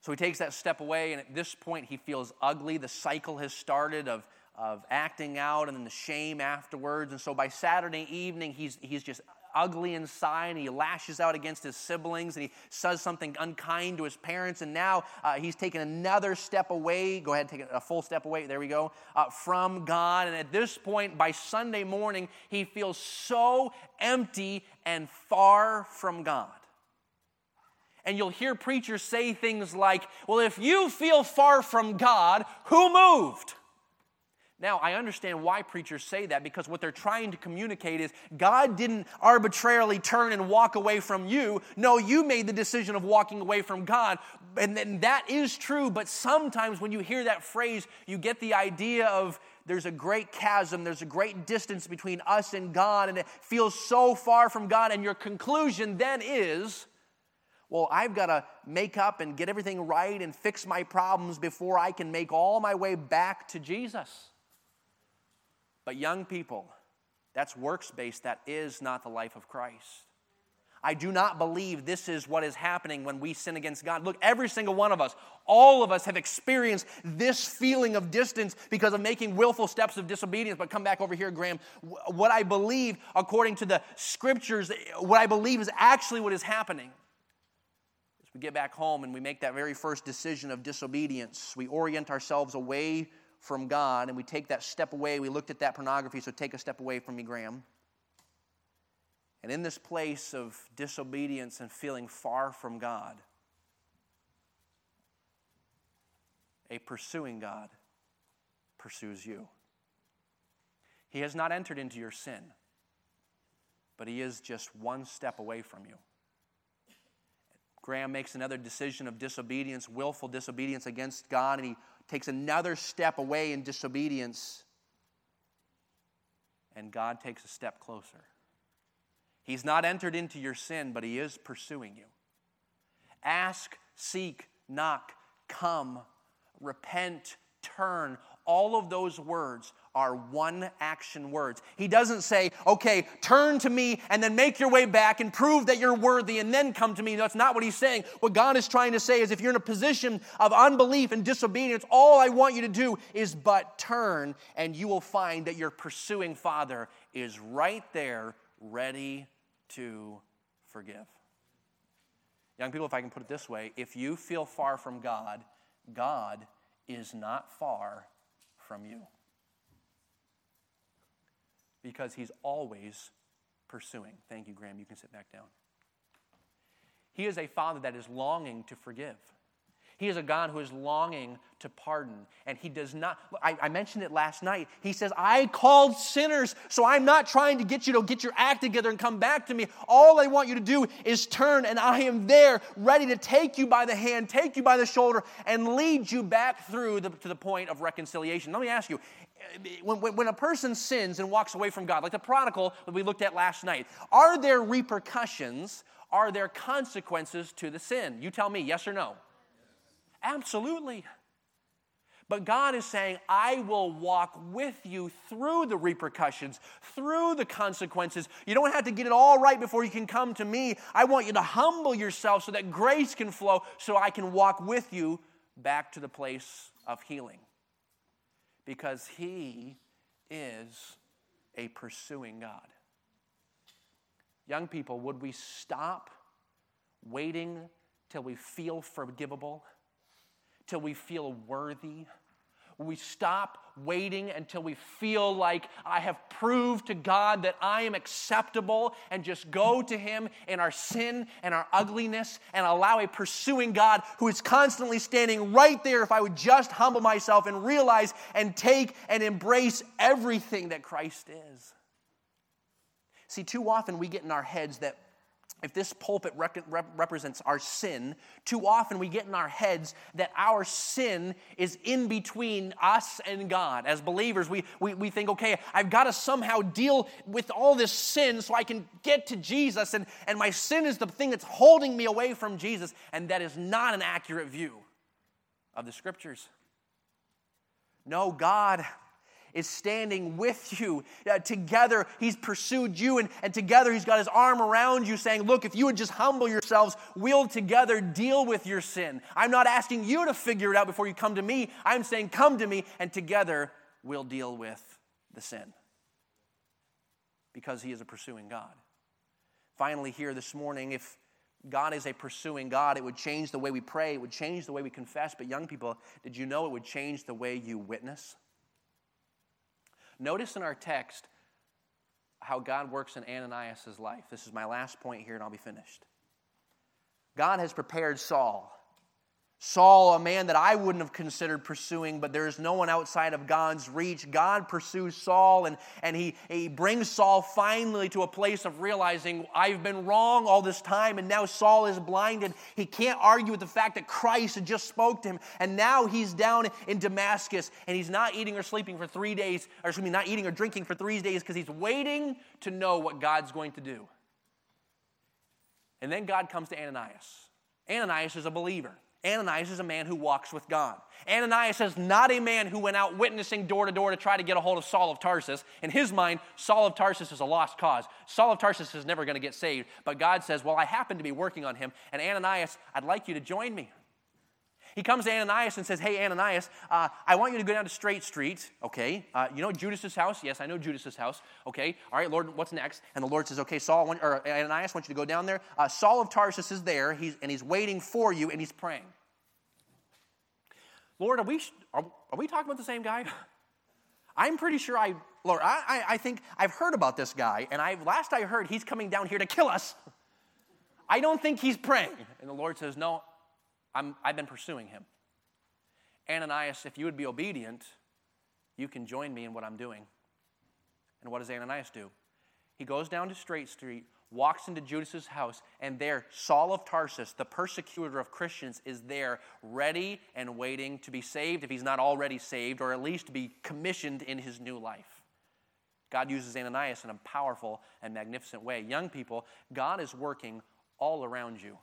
So he takes that step away, and at this point, he feels ugly. The cycle has started of, of acting out and then the shame afterwards. And so by Saturday evening, he's, he's just ugly inside. And he lashes out against his siblings and he says something unkind to his parents. And now uh, he's taken another step away. Go ahead take a full step away. There we go. Uh, from god. And at this point by sunday morning he feels so empty and far from god and you'll hear preachers say things like, Well, if you feel far from God, who moved? Now, I understand why preachers say that because what they're trying to communicate is God didn't arbitrarily turn and walk away from you. No, you made the decision of walking away from God. And then that is true, but sometimes when you hear that phrase, you get the idea of there's a great chasm, there's a great distance between us and God, and it feels so far from God. And your conclusion then is, well, I've got to make up and get everything right and fix my problems before I can make all my way back to Jesus. But, young people, that's works based. That is not the life of Christ. I do not believe this is what is happening when we sin against God. Look, every single one of us, all of us have experienced this feeling of distance because of making willful steps of disobedience. But come back over here, Graham. What I believe, according to the scriptures, what I believe is actually what is happening we get back home and we make that very first decision of disobedience, we orient ourselves away from God and we take that step away. We looked at that pornography, so take a step away from me, Graham. And in this place of disobedience and feeling far from God, a pursuing God pursues you. He has not entered into your sin, but He is just one step away from you. Graham makes another decision of disobedience, willful disobedience against God, and he takes another step away in disobedience. And God takes a step closer. He's not entered into your sin, but he is pursuing you. Ask, seek, knock, come, repent, turn. All of those words are one action words. He doesn't say, okay, turn to me and then make your way back and prove that you're worthy and then come to me. That's not what he's saying. What God is trying to say is if you're in a position of unbelief and disobedience, all I want you to do is but turn and you will find that your pursuing Father is right there, ready to forgive. Young people, if I can put it this way, if you feel far from God, God is not far from you because he's always pursuing. Thank you, Graham. You can sit back down. He is a father that is longing to forgive. He is a God who is longing to pardon. And He does not, I, I, mentioned it last night. He says, I called sinners, so I'm not trying to get you to get your act together and come back to me. All I want you to do is turn, and I am there, ready to take you by the hand, take you by the shoulder, and lead you back through the, to the point of reconciliation. Let me ask you when, when, when a person sins and walks away from God, like the prodigal that we looked at last night, are there repercussions? Are there consequences to the sin? You tell me, yes or no? Absolutely. But God is saying, I will walk with you through the repercussions, through the consequences. You don't have to get it all right before you can come to me. I want you to humble yourself so that grace can flow, so I can walk with you back to the place of healing. Because He is a pursuing God. Young people, would we stop waiting till we feel forgivable? till we feel worthy. We stop waiting until we feel like I have proved to God that I am acceptable and just go to Him in our sin and our ugliness and allow a pursuing God who is constantly standing right there if I would just humble myself and realize and take and embrace everything that Christ is. See, too often we get in our heads that if this pulpit rec- rep- represents our sin, too often we get in our heads that our sin is in between us and God. As believers, we, we, we think, okay, I've got to somehow deal with all this sin so I can get to Jesus, and, and my sin is the thing that's holding me away from Jesus. And that is not an accurate view of the scriptures. No, God is standing with you. Uh, together, He's pursued you, and, and together, He's got His arm around you, saying, Look, if you would just humble yourselves, we'll together deal with your sin. I'm not asking you to figure it out before you come to me. I'm saying, Come to me, and together, we'll deal with the sin. Because He is a pursuing God. Finally, here this morning, if God is a pursuing God, it would change the way we pray, it would change the way we confess. But, young people, did you know it would change the way you witness? Notice in our text how God works in Ananias' life. This is my last point here, and I'll be finished. God has prepared Saul Saul, a man that I wouldn't have considered pursuing, but there is no one outside of God's reach. God pursues Saul, and, and he, he brings Saul finally to a place of realizing, I've been wrong all this time, and now Saul is blinded. He can't argue with the fact that Christ had just spoke to him, and now he's down in Damascus, and he's not eating or sleeping for three days, or excuse me, not eating or drinking for three days because he's waiting to know what God's going to do. And then God comes to Ananias. Ananias is a believer. Ananias is a man who walks with God. Ananias is not a man who went out witnessing door to door to try to get a hold of Saul of Tarsus. In his mind, Saul of Tarsus is a lost cause. Saul of Tarsus is never going to get saved. But God says, Well, I happen to be working on him. And Ananias, I'd like you to join me. He comes to Ananias and says, Hey, Ananias, uh, I want you to go down to Straight Street. Okay. Uh, you know Judas's house? Yes, I know Judas's house. Okay. All right, Lord, what's next? And the Lord says, Okay, Saul, want, or Ananias, I want you to go down there. Uh, Saul of Tarsus is there, he's, and he's waiting for you, and he's praying. Lord, are we, are, are we talking about the same guy? I'm pretty sure I, Lord, I, I, I think I've heard about this guy, and I last I heard he's coming down here to kill us. I don't think he's praying. And the Lord says, No, I'm, I've been pursuing him. Ananias, if you would be obedient, you can join me in what I'm doing. And what does Ananias do? He goes down to Straight Street, walks into Judas's house, and there Saul of Tarsus, the persecutor of Christians, is there ready and waiting to be saved if he's not already saved, or at least to be commissioned in his new life. God uses Ananias in a powerful and magnificent way. Young people, God is working all around you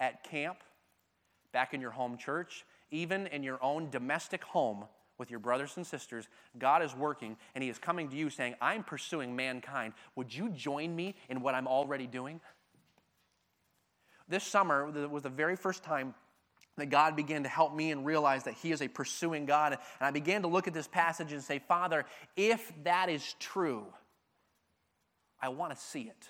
at camp, back in your home church, even in your own domestic home with your brothers and sisters. God is working and He is coming to you saying, I'm pursuing mankind. Would you join me in what I'm already doing? This summer was the very first time that God began to help me and realize that He is a pursuing God. And I began to look at this passage and say, Father, if that is true, I want to see it.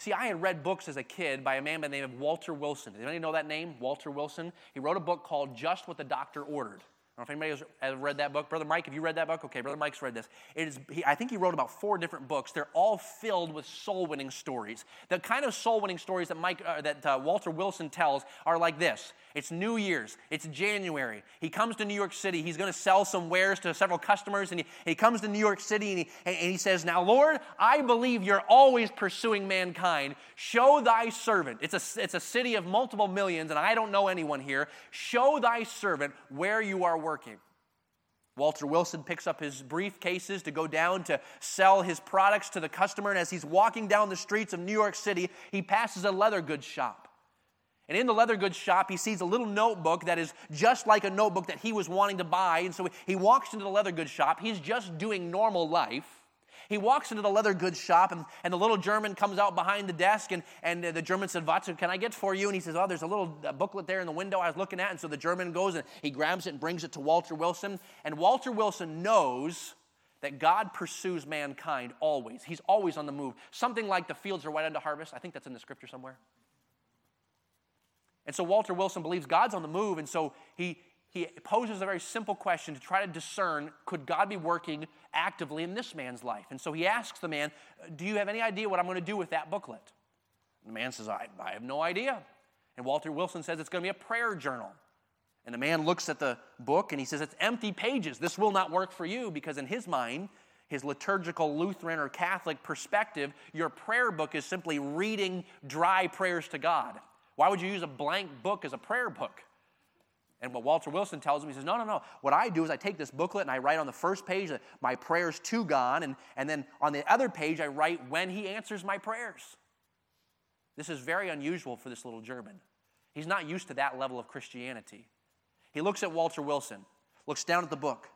See, I had read books as a kid by a man by the name of Walter Wilson. Does anybody know that name? Walter Wilson. He wrote a book called Just What the Doctor Ordered. I don't know if anybody has ever read that book. Brother Mike, have you read that book? Okay, Brother Mike's read this. It is, he, I think he wrote about four different books. They're all filled with soul winning stories. The kind of soul winning stories that, Mike, uh, that uh, Walter Wilson tells are like this it's New Year's. It's January. He comes to New York City. He's going to sell some wares to several customers. And he, he comes to New York City and he, and he says, Now, Lord, I believe you're always pursuing mankind. Show thy servant. It's a, it's a city of multiple millions, and I don't know anyone here. Show thy servant where you are working. Walter Wilson picks up his briefcases to go down to sell his products to the customer. And as he's walking down the streets of New York City, he passes a leather goods shop. And in the leather goods shop, he sees a little notebook that is just like a notebook that he was wanting to buy. And so he walks into the leather goods shop. He's just doing normal life. He walks into the leather goods shop, and, and the little German comes out behind the desk, and, and the German said, What can I get for you? And he says, Oh, there's a little booklet there in the window I was looking at. And so the German goes and he grabs it and brings it to Walter Wilson. And Walter Wilson knows that God pursues mankind always. He's always on the move. Something like the fields are white unto harvest. I think that's in the scripture somewhere. And so Walter Wilson believes God's on the move, and so he, he poses a very simple question to try to discern could God be working actively in this man's life? And so he asks the man, Do you have any idea what I'm going to do with that booklet? And the man says, I, I have no idea. And Walter Wilson says it's going to be a prayer journal. And the man looks at the book and he says, It's empty pages. This will not work for you because in his mind, his liturgical Lutheran or Catholic perspective, your prayer book is simply reading dry prayers to God. Why would you use a blank book as a prayer book? And what Walter Wilson tells him, he says, No, no, no. What I do is I take this booklet and I write on the first page my prayers to God, and, and then on the other page I write when he answers my prayers. This is very unusual for this little German. He's not used to that level of Christianity. He looks at Walter Wilson, looks down at the book,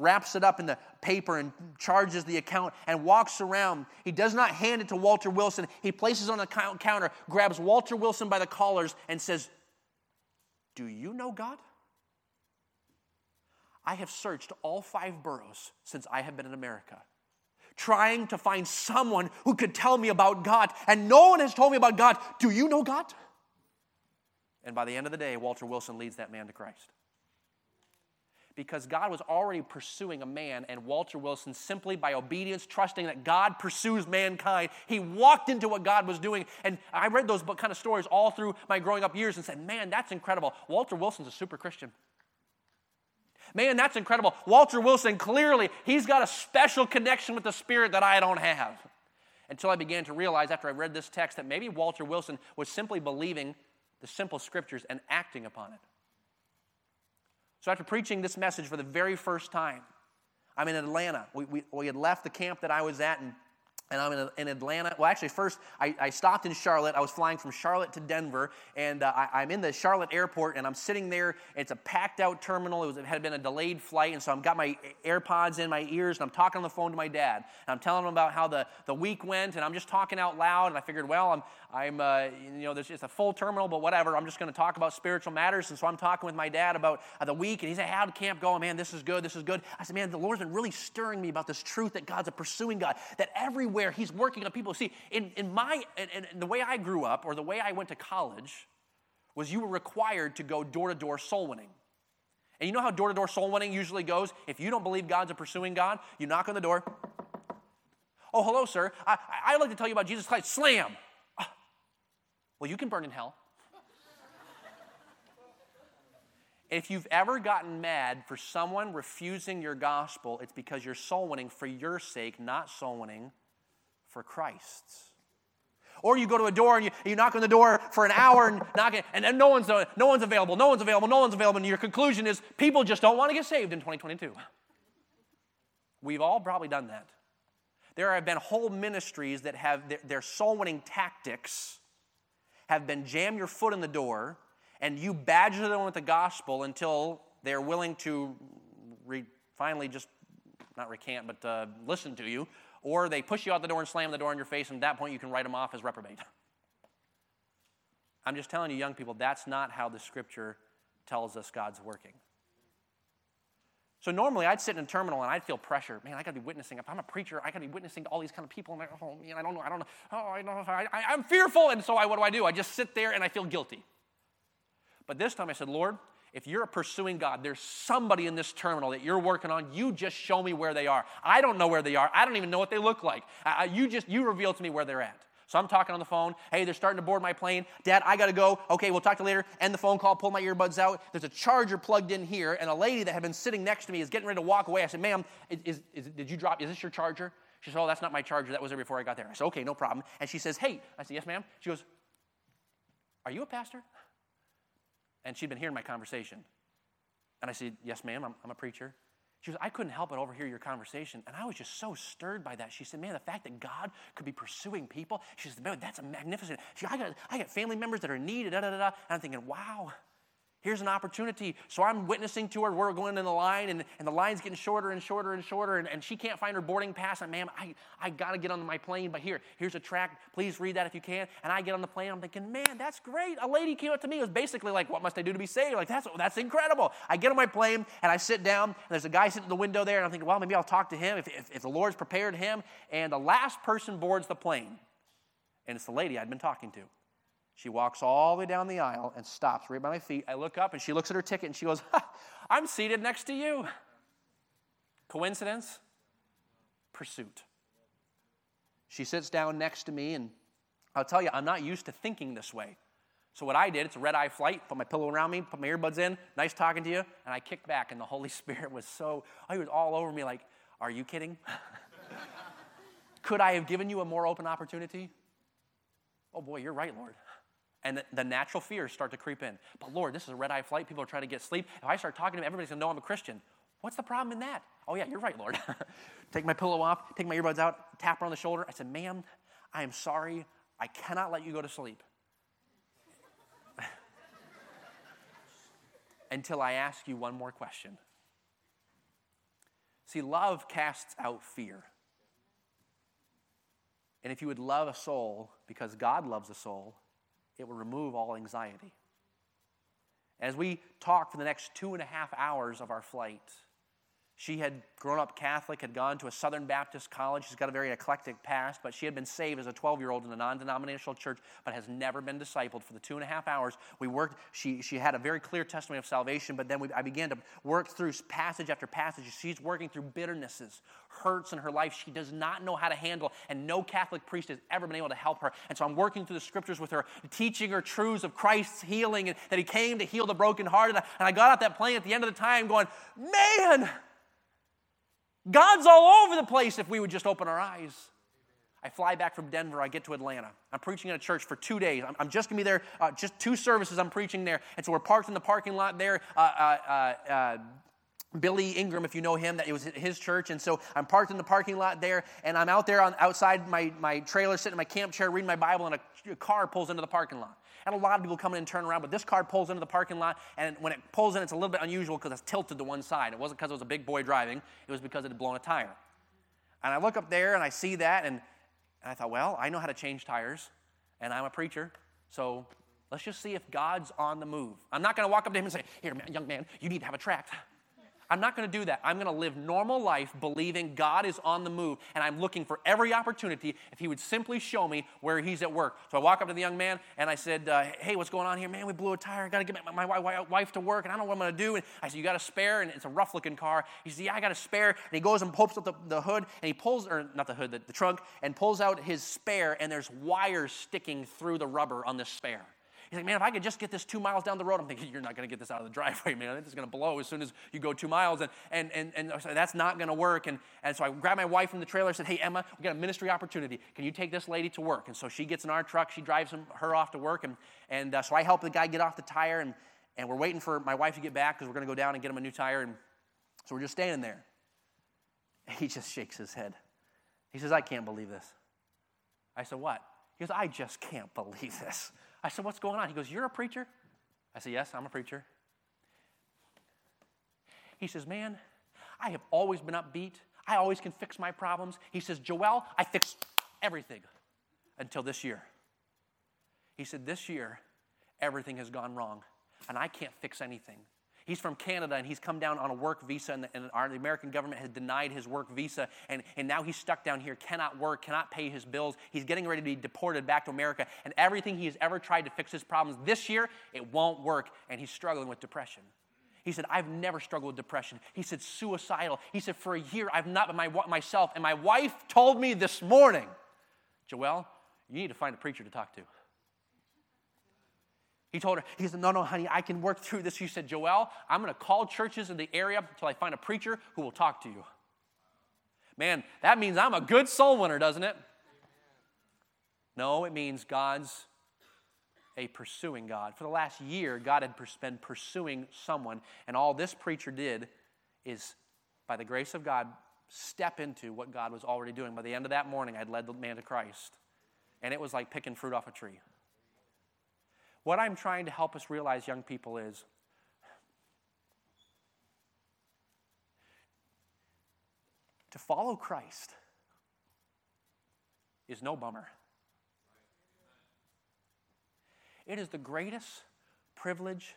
wraps it up in the paper and charges the account and walks around. He does not hand it to Walter Wilson. He places it on the counter, grabs Walter Wilson by the collars, and says, do you know God? I have searched all five boroughs since I have been in America, trying to find someone who could tell me about God, and no one has told me about God. Do you know God? And by the end of the day, Walter Wilson leads that man to Christ because God was already pursuing a man, and Walter Wilson, simply by obedience, trusting that God pursues mankind, he walked into what God was doing. And I read those kind of stories all through my growing up years and said, Man, that's incredible. Walter Wilson's a super Christian. Man, that's incredible. Walter Wilson, clearly, he's got a special connection with the Spirit that I don't have. Until I began to realize after I read this text that maybe Walter Wilson was simply believing the simple scriptures and acting upon it. So after preaching this message for the very first time, I'm in Atlanta. We, we, we had left the camp that I was at and and I'm in, in, Atlanta. Well, actually, first I, I, stopped in Charlotte. I was flying from Charlotte to Denver, and uh, I, am in the Charlotte airport, and I'm sitting there. It's a packed out terminal. It, was, it had been a delayed flight, and so I've got my AirPods in my ears, and I'm talking on the phone to my dad. And I'm telling him about how the, the week went, and I'm just talking out loud. And I figured, well, I'm, I'm uh, you know, just a full terminal, but whatever. I'm just going to talk about spiritual matters. And so I'm talking with my dad about uh, the week, and he said, How'd camp go? Man, this is good. This is good. I said, Man, the Lord's been really stirring me about this truth that God's a pursuing God, that everywhere. He's working on people. See, in, in my, in, in the way I grew up or the way I went to college was you were required to go door to door soul winning. And you know how door to door soul winning usually goes? If you don't believe God's a pursuing God, you knock on the door. Oh, hello, sir. I, I'd like to tell you about Jesus Christ. Slam. Well, you can burn in hell. If you've ever gotten mad for someone refusing your gospel, it's because you're soul winning for your sake, not soul winning for Christ's. Or you go to a door and you, you knock on the door for an hour and knock it, and, and no, one's, uh, no one's available, no one's available, no one's available, and your conclusion is people just don't want to get saved in 2022. We've all probably done that. There have been whole ministries that have their, their soul winning tactics have been jam your foot in the door and you badger them with the gospel until they're willing to re, finally just not recant, but uh, listen to you, or they push you out the door and slam the door in your face, and at that point you can write them off as reprobate. I'm just telling you, young people, that's not how the scripture tells us God's working. So normally I'd sit in a terminal and I'd feel pressure. Man, I got to be witnessing. If I'm a preacher, I got to be witnessing to all these kind of people. And I, oh, man, I don't know. I don't know. Oh, I don't know I, I, I'm fearful. And so I, what do I do? I just sit there and I feel guilty. But this time I said, Lord, if you're pursuing God, there's somebody in this terminal that you're working on. You just show me where they are. I don't know where they are. I don't even know what they look like. Uh, you just you reveal to me where they're at. So I'm talking on the phone. Hey, they're starting to board my plane. Dad, I got to go. Okay, we'll talk to you later. End the phone call, pull my earbuds out. There's a charger plugged in here, and a lady that had been sitting next to me is getting ready to walk away. I said, ma'am, is, is, did you drop, is this your charger? She said, oh, that's not my charger. That was there before I got there. I said, okay, no problem. And she says, hey. I said, yes, ma'am. She goes, are you a pastor? And she'd been hearing my conversation. And I said, Yes, ma'am, I'm, I'm a preacher. She goes, I couldn't help but overhear your conversation. And I was just so stirred by that. She said, Man, the fact that God could be pursuing people, she said, Man, that's a magnificent. She I got, I got family members that are needed, da da da. da. And I'm thinking, wow, Here's an opportunity. So I'm witnessing to her. We're going in the line, and, and the line's getting shorter and shorter and shorter, and, and she can't find her boarding pass. And, ma'am, I, I got to get on my plane, but here, here's a track. Please read that if you can. And I get on the plane. I'm thinking, man, that's great. A lady came up to me. It was basically like, what must I do to be saved? Like, that's, that's incredible. I get on my plane, and I sit down, and there's a guy sitting in the window there, and I'm thinking, well, maybe I'll talk to him if, if, if the Lord's prepared him. And the last person boards the plane, and it's the lady I'd been talking to. She walks all the way down the aisle and stops right by my feet. I look up and she looks at her ticket and she goes, I'm seated next to you. Coincidence? Pursuit. She sits down next to me, and I'll tell you, I'm not used to thinking this way. So, what I did, it's a red eye flight, put my pillow around me, put my earbuds in, nice talking to you, and I kicked back, and the Holy Spirit was so, he was all over me like, Are you kidding? Could I have given you a more open opportunity? Oh boy, you're right, Lord. And the, natural fears start to creep in. But Lord, this is a red eye flight. People are trying to get sleep. If I start talking to them, everybody's gonna know I'm a Christian. What's the problem in that? Oh, yeah, you're right, Lord. take my pillow off, take my earbuds out, tap her on the shoulder. I said, Ma'am, I am sorry. I cannot let you go to sleep until I ask you one more question. See, love casts out fear. And if you would love a soul because God loves a soul, it will remove all anxiety. As we talk for the next two and a half hours of our flight, she had grown up Catholic, had gone to a Southern Baptist college. She's got a very eclectic past, but she had been saved as a 12 year old in a non denominational church, but has never been discipled for the two and a half hours. We worked, she, she had a very clear testimony of salvation, but then we, I began to work through passage after passage. She's working through bitternesses, hurts in her life she does not know how to handle, and no Catholic priest has ever been able to help her. And so I'm working through the scriptures with her, teaching her truths of Christ's healing and that He came to heal the brokenhearted. And I got off that plane at the end of the time going, man, God's all over the place if we would just open our eyes. I fly back from Denver. I get to Atlanta. I'm preaching in a church for two days. I'm, I'm just going to be there, uh, just two services I'm preaching there. And so we're parked in the parking lot there. Uh, uh, uh, uh Billy Ingram, if you know him, that it was his church. And so I'm parked in the parking lot there, and I'm out there on, outside my, my trailer, sitting in my camp chair, reading my Bible, and a car pulls into the parking lot. And a lot of people come in and turn around, but this car pulls into the parking lot, and when it pulls in, it's a little bit unusual because it's tilted to one side. It wasn't because it was a big boy driving, it was because it had blown a tire. And I look up there and I see that, and, and I thought, well, I know how to change tires, and I'm a preacher, so let's just see if God's on the move. I'm not going to walk up to him and say, Here, young man, you need to have a tract. I'm not going to do that. I'm going to live normal life believing God is on the move, and I'm looking for every opportunity if He would simply show me where He's at work. So I walk up to the young man and I said, uh, Hey, what's going on here? Man, we blew a tire. I got to get my, my, my, wife to work, and I don't know what I'm going to do. And I said, You got a spare? And it's a rough looking car. He said, Yeah, I got a spare. And he goes and pulls up the, the hood, and he pulls, or not the hood, the, the trunk, and pulls out his spare, and there's wires sticking through the rubber on this spare. He's like, man, if I could just get this two miles down the road, I'm thinking, you're not going to get this out of the driveway, man. This is going to blow as soon as you go two miles. And, and, and, and so that's not going to work. And, and so I grabbed my wife from the trailer and said, hey, Emma, we got a ministry opportunity. Can you take this lady to work? And so she gets in our truck. She drives him, her off to work. And, and uh, so I help the guy get off the tire. And, and we're waiting for my wife to get back because we're going to go down and get him a new tire. And so we're just standing there. He just shakes his head. He says, I can't believe this. I said, What? He goes, I just can't believe this. I said, What's going on? He goes, You're a preacher? I said, Yes, I'm a preacher. He says, Man, I have always been upbeat. I always can fix my problems. He says, Joel, I fix everything until this year. He said, This year, everything has gone wrong, and I can't fix anything. He's from Canada and he's come down on a work visa, and the, and our, the American government has denied his work visa, and, and now he's stuck down here, cannot work, cannot pay his bills. He's getting ready to be deported back to America, and everything he has ever tried to fix his problems this year, it won't work, and he's struggling with depression. He said, I've never struggled with depression. He said, suicidal. He said, for a year, I've not been my, myself. And my wife told me this morning, Joel, you need to find a preacher to talk to. He told her, he said, No, no, honey, I can work through this. She said, Joel, I'm going to call churches in the area until I find a preacher who will talk to you. Man, that means I'm a good soul winner, doesn't it? No, it means God's a pursuing God. For the last year, God had been pursuing someone, and all this preacher did is, by the grace of God, step into what God was already doing. By the end of that morning, I'd led the man to Christ, and it was like picking fruit off a tree. What I'm trying to help us realize, young people, is to follow Christ is no bummer. It is the greatest privilege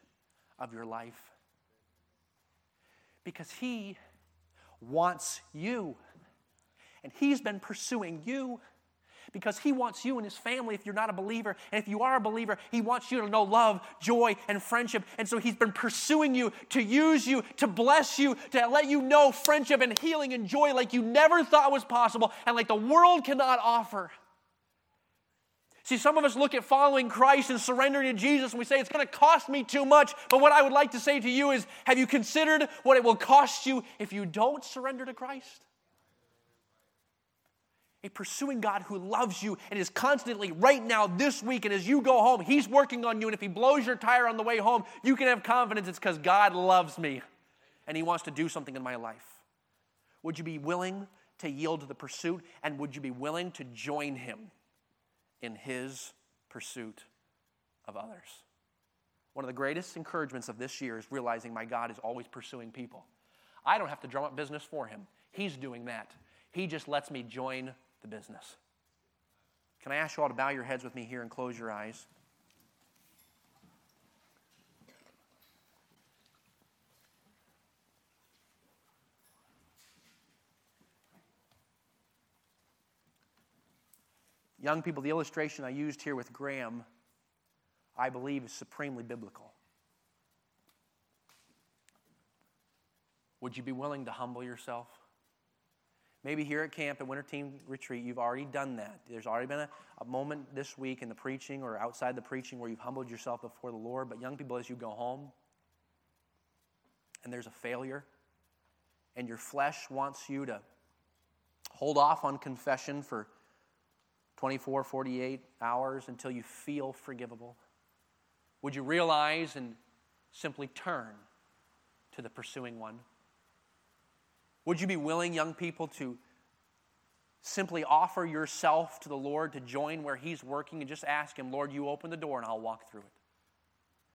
of your life because He wants you, and He's been pursuing you because He wants you and His family, if you're not a believer, and if you are a believer, He wants you to know love, joy, and friendship. And so He's been pursuing you to use you, to bless you, to let you know friendship and healing and joy like you never thought was possible and like the world cannot offer. See, some of us look at following Christ and surrendering to Jesus and we say, it's going to cost me too much. But what I would like to say to you is, have you considered what it will cost you if you don't surrender to Christ? A pursuing God who loves you and is constantly right now, this week, and as you go home, He's working on you. And if He blows your tire on the way home, you can have confidence it's because God loves me and He wants to do something in my life. Would you be willing to yield to the pursuit? And would you be willing to join Him in His pursuit of others? One of the greatest encouragements of this year is realizing my God is always pursuing people. I don't have to drum up business for Him, He's doing that. He just lets me join the business. Can I ask you all to bow your heads with me here and close your eyes? Young people, the illustration I used here with Graham, I believe, is supremely biblical. Would you be willing to humble yourself? Maybe here at camp at Winter Teen Retreat, you've already done that. There's already been a, a, moment this week in the preaching or outside the preaching where you've humbled yourself before the Lord. But, young people, as you go home and there's a failure, and your flesh wants you to hold off on confession for 24, 48 hours until you feel forgivable, would you realize and simply turn to the pursuing one? Would you be willing, young people, to simply offer yourself to the Lord to join where He's working and just ask Him, Lord, you open the door and I'll walk through it?